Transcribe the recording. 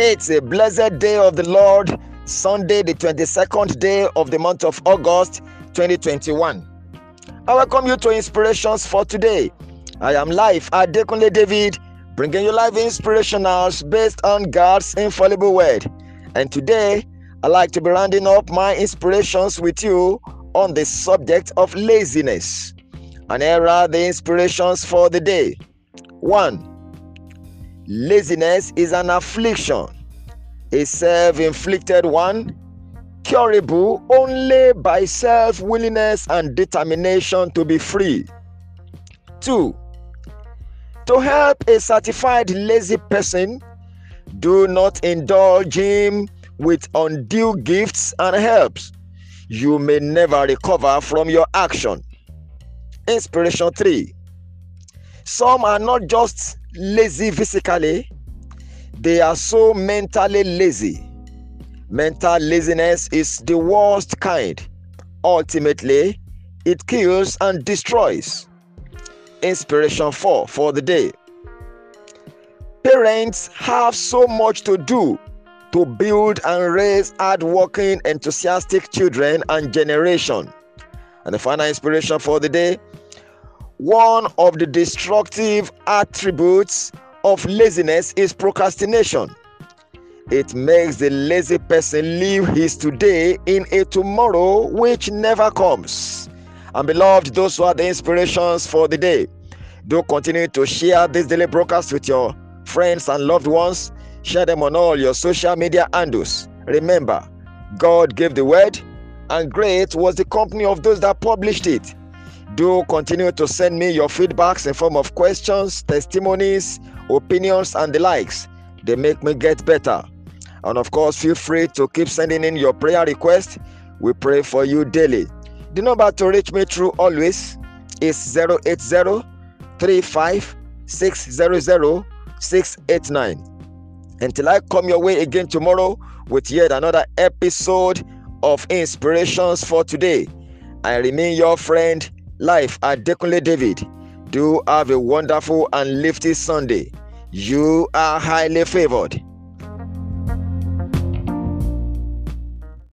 It's a blessed day of the Lord, Sunday, the 22nd day of the month of August 2021. I welcome you to Inspirations for today. I am live Adekunle David, bringing you live inspirationals based on God's infallible word. And today, I like to be rounding up my inspirations with you on the subject of laziness. And here are the inspirations for the day. 1. Laziness is an affliction, a self inflicted one, curable only by self willingness and determination to be free. 2. To help a certified lazy person, do not indulge him with undue gifts and helps. You may never recover from your action. Inspiration 3 Some are not just lazy physically, they are so mentally lazy. Mental laziness is the worst kind. Ultimately, it kills and destroys. Inspiration 4 for the day. Parents have so much to do to build and raise hardworking, enthusiastic children and generation. And the final inspiration for the day one of the destructive attributes of laziness is procrastination. It makes the lazy person live his today in a tomorrow which never comes. And beloved, those who are the inspirations for the day, do continue to share this daily broadcast with your friends and loved ones. Share them on all your social media handles. Remember, God gave the word, and great was the company of those that published it do continue to send me your feedbacks in form of questions testimonies opinions and the likes. They make me get better. And of course feel free to keep sending in your prayer request we pray for you daily. The number to reach me through always is 080 35 until i come your way again tomorrow with yet another episode of inspirations for today i remain your friend life Adekunle David. Do have a wonderful and lifted Sunday. You are highly favored.